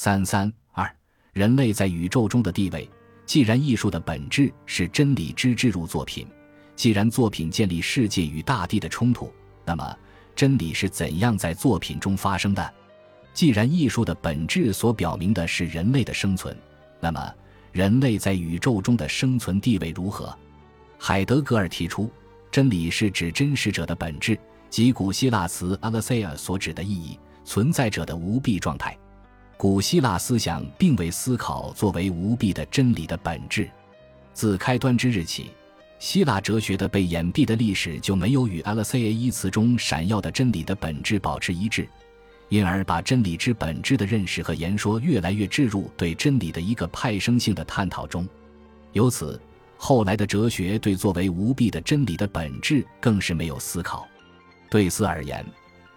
三三二，人类在宇宙中的地位。既然艺术的本质是真理之置入作品，既然作品建立世界与大地的冲突，那么真理是怎样在作品中发生的？既然艺术的本质所表明的是人类的生存，那么人类在宇宙中的生存地位如何？海德格尔提出，真理是指真实者的本质，即古希腊词 a l e s i a 所指的意义，存在者的无弊状态。古希腊思想并未思考作为无弊的真理的本质。自开端之日起，希腊哲学的被掩蔽的历史就没有与 “lca” 一词中闪耀的真理的本质保持一致，因而把真理之本质的认识和言说越来越置入对真理的一个派生性的探讨中。由此，后来的哲学对作为无弊的真理的本质更是没有思考。对此而言。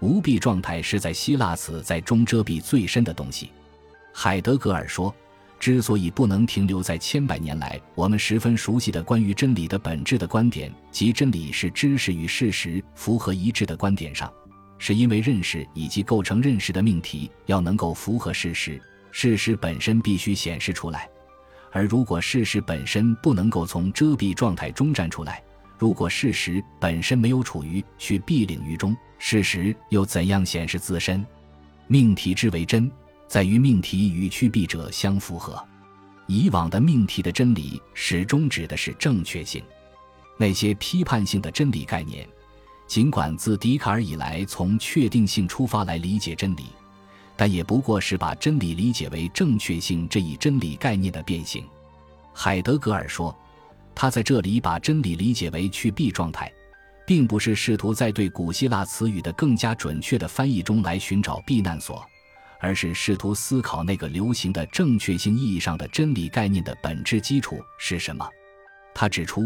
无蔽状态是在希腊词在中遮蔽最深的东西。海德格尔说：“之所以不能停留在千百年来我们十分熟悉的关于真理的本质的观点，即真理是知识与事实符合一致的观点上，是因为认识以及构成认识的命题要能够符合事实，事实本身必须显示出来。而如果事实本身不能够从遮蔽状态中站出来，如果事实本身没有处于去蔽领域中，事实又怎样显示自身？命题之为真，在于命题与去蔽者相符合。以往的命题的真理始终指的是正确性。那些批判性的真理概念，尽管自笛卡尔以来从确定性出发来理解真理，但也不过是把真理理解为正确性这一真理概念的变形。海德格尔说。他在这里把真理理解为去弊状态，并不是试图在对古希腊词语的更加准确的翻译中来寻找避难所，而是试图思考那个流行的正确性意义上的真理概念的本质基础是什么。他指出，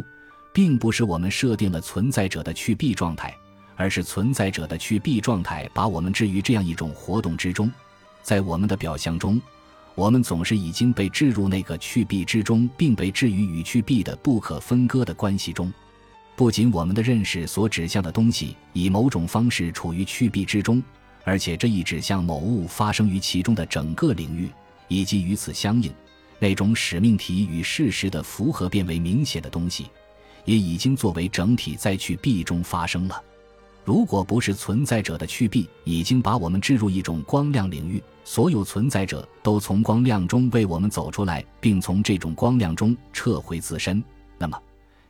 并不是我们设定了存在者的去蔽状态，而是存在者的去蔽状态把我们置于这样一种活动之中，在我们的表象中。我们总是已经被置入那个去蔽之中，并被置于与去蔽的不可分割的关系中。不仅我们的认识所指向的东西以某种方式处于去蔽之中，而且这一指向某物发生于其中的整个领域，以及与此相应那种使命题与事实的符合变为明显的东西，也已经作为整体在去蔽中发生了。如果不是存在者的去蔽已经把我们置入一种光亮领域，所有存在者都从光亮中为我们走出来，并从这种光亮中撤回自身，那么，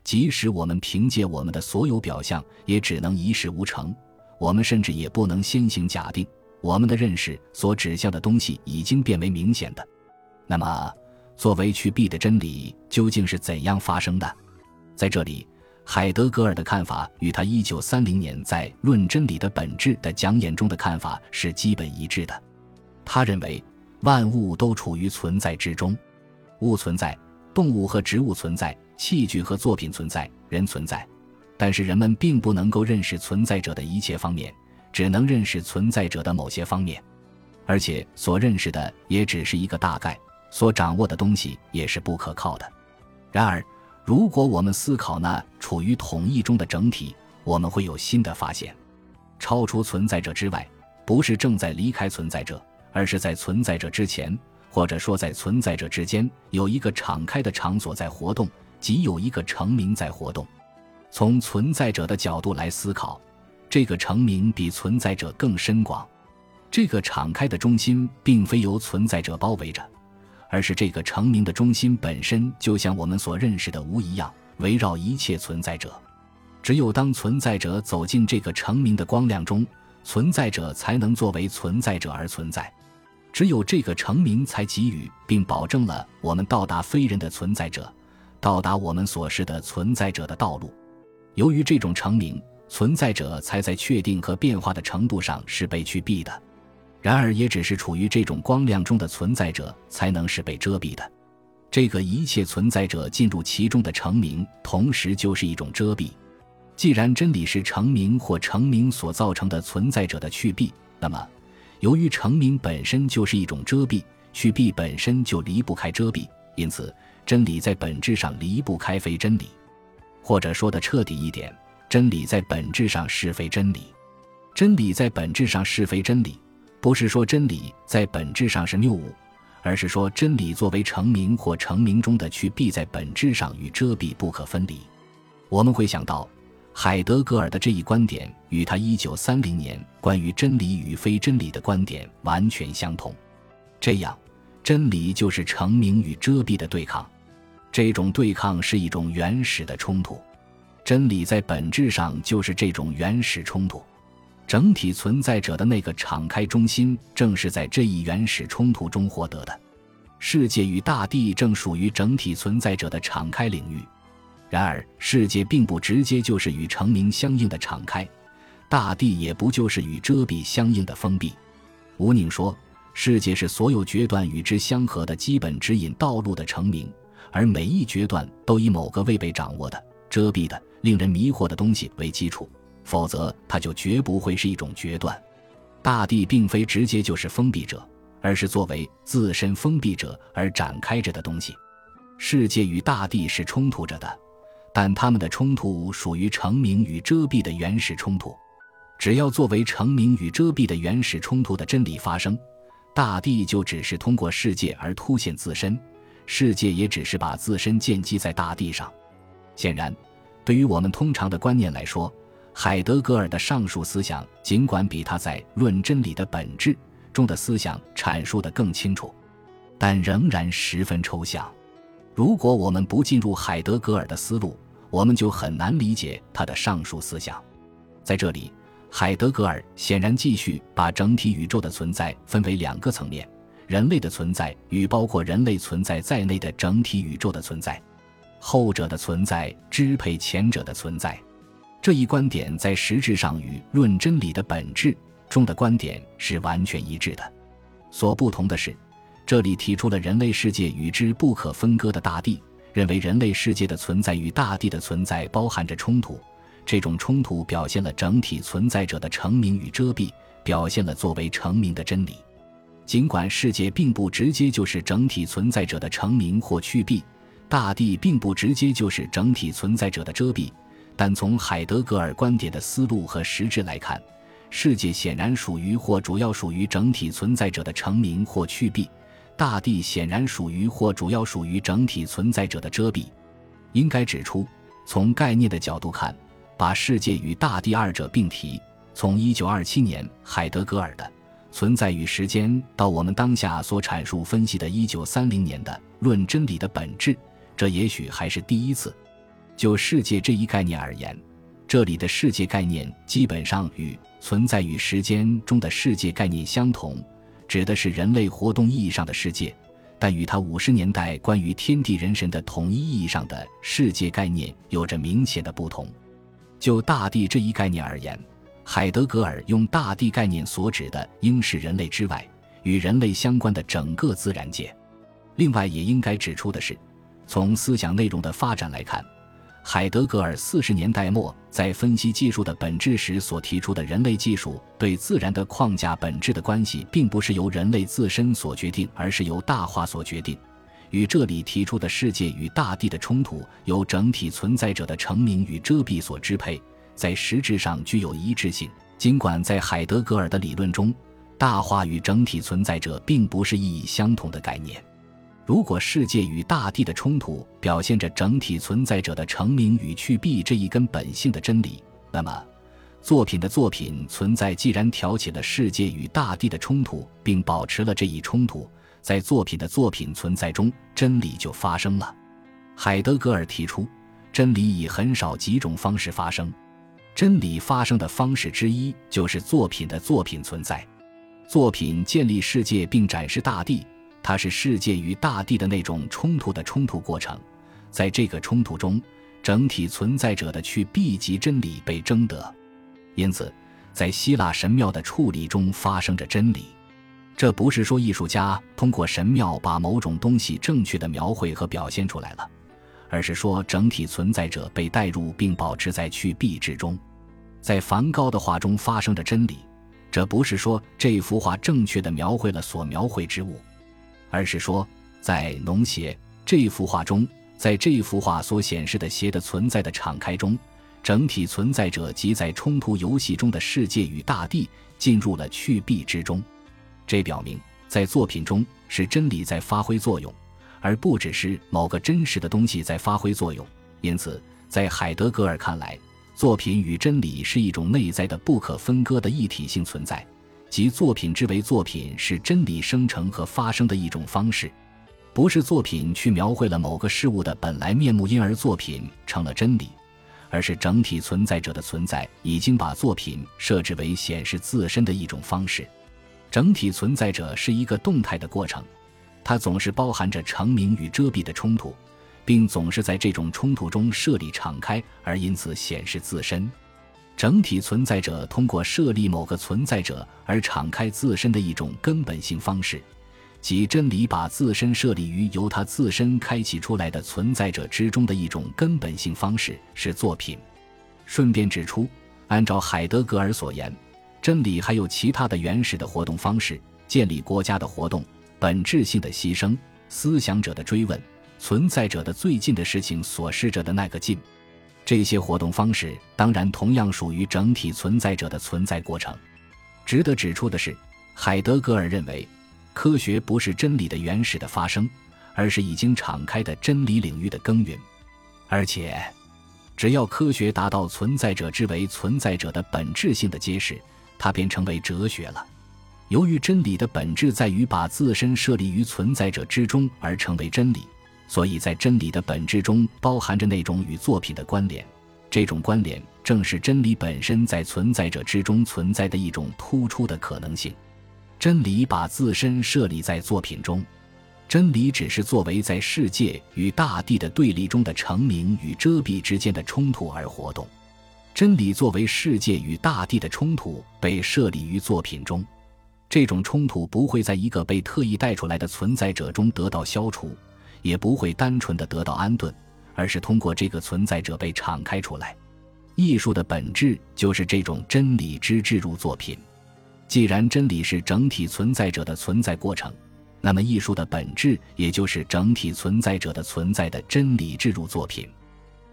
即使我们凭借我们的所有表象，也只能一事无成。我们甚至也不能先行假定我们的认识所指向的东西已经变为明显的。那么，作为去蔽的真理究竟是怎样发生的？在这里。海德格尔的看法与他一九三零年在《论真理的本质》的讲演中的看法是基本一致的。他认为，万物都处于存在之中，物存在，动物和植物存在，器具和作品存在，人存在。但是人们并不能够认识存在者的一切方面，只能认识存在者的某些方面，而且所认识的也只是一个大概，所掌握的东西也是不可靠的。然而。如果我们思考那处于统一中的整体，我们会有新的发现。超出存在者之外，不是正在离开存在者，而是在存在者之前，或者说在存在者之间，有一个敞开的场所在活动，即有一个成名在活动。从存在者的角度来思考，这个成名比存在者更深广。这个敞开的中心并非由存在者包围着。而是这个成名的中心本身就像我们所认识的无一样，围绕一切存在者。只有当存在者走进这个成名的光亮中，存在者才能作为存在者而存在。只有这个成名才给予并保证了我们到达非人的存在者，到达我们所示的存在者的道路。由于这种成名，存在者才在确定和变化的程度上是被去蔽的。然而，也只是处于这种光亮中的存在者，才能是被遮蔽的。这个一切存在者进入其中的成名，同时就是一种遮蔽。既然真理是成名或成名所造成的存在者的去蔽，那么，由于成名本身就是一种遮蔽，去蔽本身就离不开遮蔽，因此，真理在本质上离不开非真理。或者说的彻底一点，真理在本质上是非真理。真理在本质上是非真理。不是说真理在本质上是谬误，而是说真理作为成名或成名中的去蔽，在本质上与遮蔽不可分离。我们会想到，海德格尔的这一观点与他一九三零年关于真理与非真理的观点完全相同。这样，真理就是成名与遮蔽的对抗。这种对抗是一种原始的冲突，真理在本质上就是这种原始冲突。整体存在者的那个敞开中心，正是在这一原始冲突中获得的。世界与大地正属于整体存在者的敞开领域。然而，世界并不直接就是与成名相应的敞开，大地也不就是与遮蔽相应的封闭。吴宁说，世界是所有决断与之相合的基本指引道路的成名。而每一决断都以某个未被掌握的、遮蔽的、令人迷惑的东西为基础，否则它就绝不会是一种决断。大地并非直接就是封闭者，而是作为自身封闭者而展开着的东西。世界与大地是冲突着的，但它们的冲突属于成名与遮蔽的原始冲突。只要作为成名与遮蔽的原始冲突的真理发生，大地就只是通过世界而凸显自身。世界也只是把自身建基在大地上。显然，对于我们通常的观念来说，海德格尔的上述思想尽管比他在《论真理的本质》中的思想阐述的更清楚，但仍然十分抽象。如果我们不进入海德格尔的思路，我们就很难理解他的上述思想。在这里，海德格尔显然继续把整体宇宙的存在分为两个层面。人类的存在与包括人类存在在内的整体宇宙的存在，后者的存在支配前者的存在，这一观点在实质上与《论真理的本质》中的观点是完全一致的。所不同的是，这里提出了人类世界与之不可分割的大地，认为人类世界的存在与大地的存在包含着冲突，这种冲突表现了整体存在者的成名与遮蔽，表现了作为成名的真理。尽管世界并不直接就是整体存在者的成名或去蔽，大地并不直接就是整体存在者的遮蔽，但从海德格尔观点的思路和实质来看，世界显然属于或主要属于整体存在者的成名或去蔽，大地显然属于或主要属于整体存在者的遮蔽。应该指出，从概念的角度看，把世界与大地二者并提，从1927年海德格尔的。存在与时间到我们当下所阐述分析的1930年的《论真理的本质》，这也许还是第一次。就世界这一概念而言，这里的世界概念基本上与存在与时间中的世界概念相同，指的是人类活动意义上的世界，但与他五十年代关于天地人神的统一意义上的世界概念有着明显的不同。就大地这一概念而言。海德格尔用大地概念所指的，应是人类之外与人类相关的整个自然界。另外，也应该指出的是，从思想内容的发展来看，海德格尔四十年代末在分析技术的本质时所提出的人类技术对自然的框架本质的关系，并不是由人类自身所决定，而是由大化所决定。与这里提出的世界与大地的冲突，由整体存在者的成名与遮蔽所支配。在实质上具有一致性，尽管在海德格尔的理论中，大化与整体存在者并不是意义相同的概念。如果世界与大地的冲突表现着整体存在者的成名与去蔽这一根本性的真理，那么作品的作品存在既然挑起了世界与大地的冲突，并保持了这一冲突，在作品的作品存在中，真理就发生了。海德格尔提出，真理以很少几种方式发生。真理发生的方式之一就是作品的作品存在，作品建立世界并展示大地，它是世界与大地的那种冲突的冲突过程。在这个冲突中，整体存在者的去蔽及真理被争得，因此，在希腊神庙的处理中发生着真理。这不是说艺术家通过神庙把某种东西正确的描绘和表现出来了。而是说，整体存在者被带入并保持在去蔽之中，在梵高的画中发生着真理。这不是说这幅画正确的描绘了所描绘之物，而是说，在农协这幅画中，在这幅画所显示的邪的存在的敞开中，整体存在者即在冲突游戏中的世界与大地进入了去蔽之中。这表明，在作品中是真理在发挥作用，而不只是某个真实的东西在发挥作用。因此，在海德格尔看来，作品与真理是一种内在的不可分割的一体性存在，即作品之为作品是真理生成和发生的一种方式，不是作品去描绘了某个事物的本来面目，因而作品成了真理。而是整体存在者的存在已经把作品设置为显示自身的一种方式。整体存在者是一个动态的过程，它总是包含着成名与遮蔽的冲突，并总是在这种冲突中设立敞开，而因此显示自身。整体存在者通过设立某个存在者而敞开自身的一种根本性方式。即真理把自身设立于由它自身开启出来的存在者之中的一种根本性方式是作品。顺便指出，按照海德格尔所言，真理还有其他的原始的活动方式：建立国家的活动、本质性的牺牲、思想者的追问、存在者的最近的事情所示着的那个近。这些活动方式当然同样属于整体存在者的存在过程。值得指出的是，海德格尔认为。科学不是真理的原始的发生，而是已经敞开的真理领域的耕耘。而且，只要科学达到存在者之为存在者的本质性的揭示，它便成为哲学了。由于真理的本质在于把自身设立于存在者之中而成为真理，所以在真理的本质中包含着那种与作品的关联。这种关联正是真理本身在存在者之中存在的一种突出的可能性。真理把自身设立在作品中，真理只是作为在世界与大地的对立中的成名与遮蔽之间的冲突而活动。真理作为世界与大地的冲突被设立于作品中，这种冲突不会在一个被特意带出来的存在者中得到消除，也不会单纯的得到安顿，而是通过这个存在者被敞开出来。艺术的本质就是这种真理之置入作品。既然真理是整体存在者的存在过程，那么艺术的本质也就是整体存在者的存在的真理置入作品。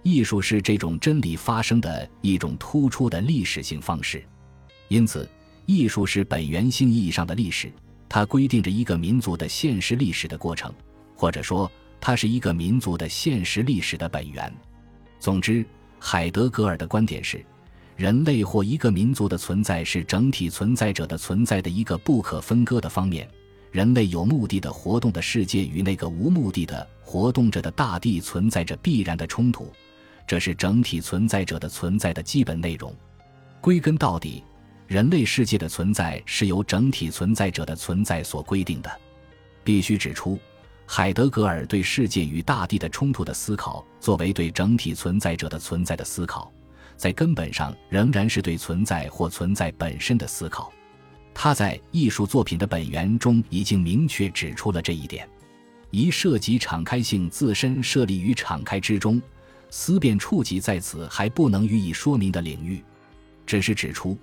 艺术是这种真理发生的一种突出的历史性方式，因此，艺术是本源性意义上的历史，它规定着一个民族的现实历史的过程，或者说，它是一个民族的现实历史的本源。总之，海德格尔的观点是。人类或一个民族的存在是整体存在者的存在的一个不可分割的方面。人类有目的的活动的世界与那个无目的的活动着的大地存在着必然的冲突，这是整体存在者的存在的基本内容。归根到底，人类世界的存在是由整体存在者的存在所规定的。必须指出，海德格尔对世界与大地的冲突的思考，作为对整体存在者的存在的思考。在根本上仍然是对存在或存在本身的思考，他在艺术作品的本源中已经明确指出了这一点。一涉及敞开性自身设立于敞开之中，思辨触及在此还不能予以说明的领域，只是指出，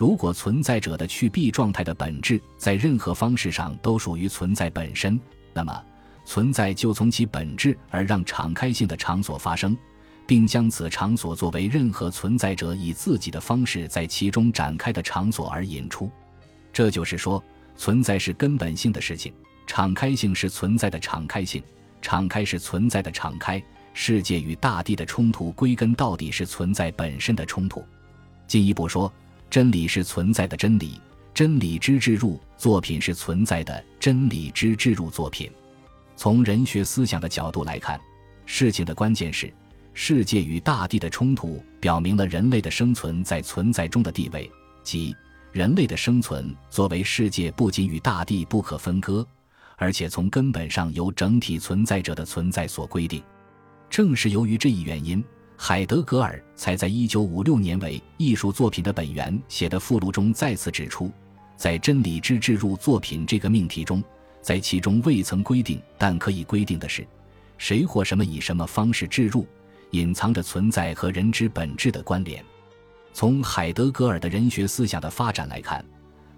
如果存在者的去蔽状态的本质在任何方式上都属于存在本身，那么存在就从其本质而让敞开性的场所发生。并将此场所作为任何存在者以自己的方式在其中展开的场所而引出，这就是说，存在是根本性的事情，敞开性是存在的敞开性，敞开是存在的敞开。世界与大地的冲突，归根到底是存在本身的冲突。进一步说，真理是存在的真理，真理之置入作品是存在的真理之置入作品。从人学思想的角度来看，事情的关键是。世界与大地的冲突，表明了人类的生存在存在中的地位，即人类的生存作为世界不仅与大地不可分割，而且从根本上由整体存在者的存在所规定。正是由于这一原因，海德格尔才在一九五六年为《艺术作品的本源》写的附录中再次指出，在真理之置入作品这个命题中，在其中未曾规定，但可以规定的是，谁或什么以什么方式置入。隐藏着存在和人之本质的关联。从海德格尔的人学思想的发展来看，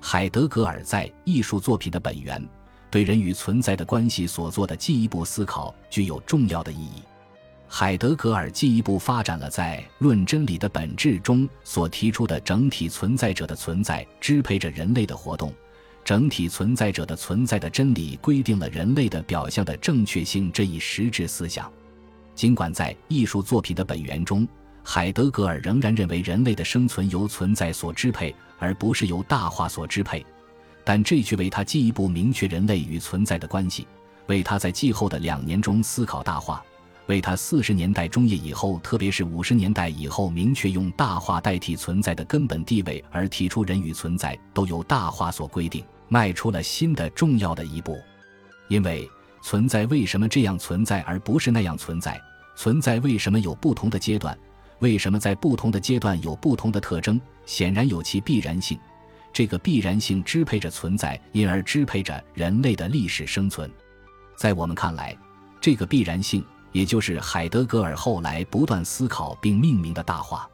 海德格尔在《艺术作品的本源》对人与存在的关系所做的进一步思考具有重要的意义。海德格尔进一步发展了在《论真理的本质》中所提出的整体存在者的存在支配着人类的活动，整体存在者的存在的真理规定了人类的表象的正确性这一实质思想。尽管在艺术作品的本源中，海德格尔仍然认为人类的生存由存在所支配，而不是由大化所支配，但这却为他进一步明确人类与存在的关系，为他在继后的两年中思考大化。为他四十年代中叶以后，特别是五十年代以后，明确用大话代替存在的根本地位，而提出人与存在都由大话所规定，迈出了新的重要的一步。因为存在为什么这样存在而不是那样存在？存在为什么有不同的阶段？为什么在不同的阶段有不同的特征？显然有其必然性。这个必然性支配着存在，因而支配着人类的历史生存。在我们看来，这个必然性。也就是海德格尔后来不断思考并命名的大话。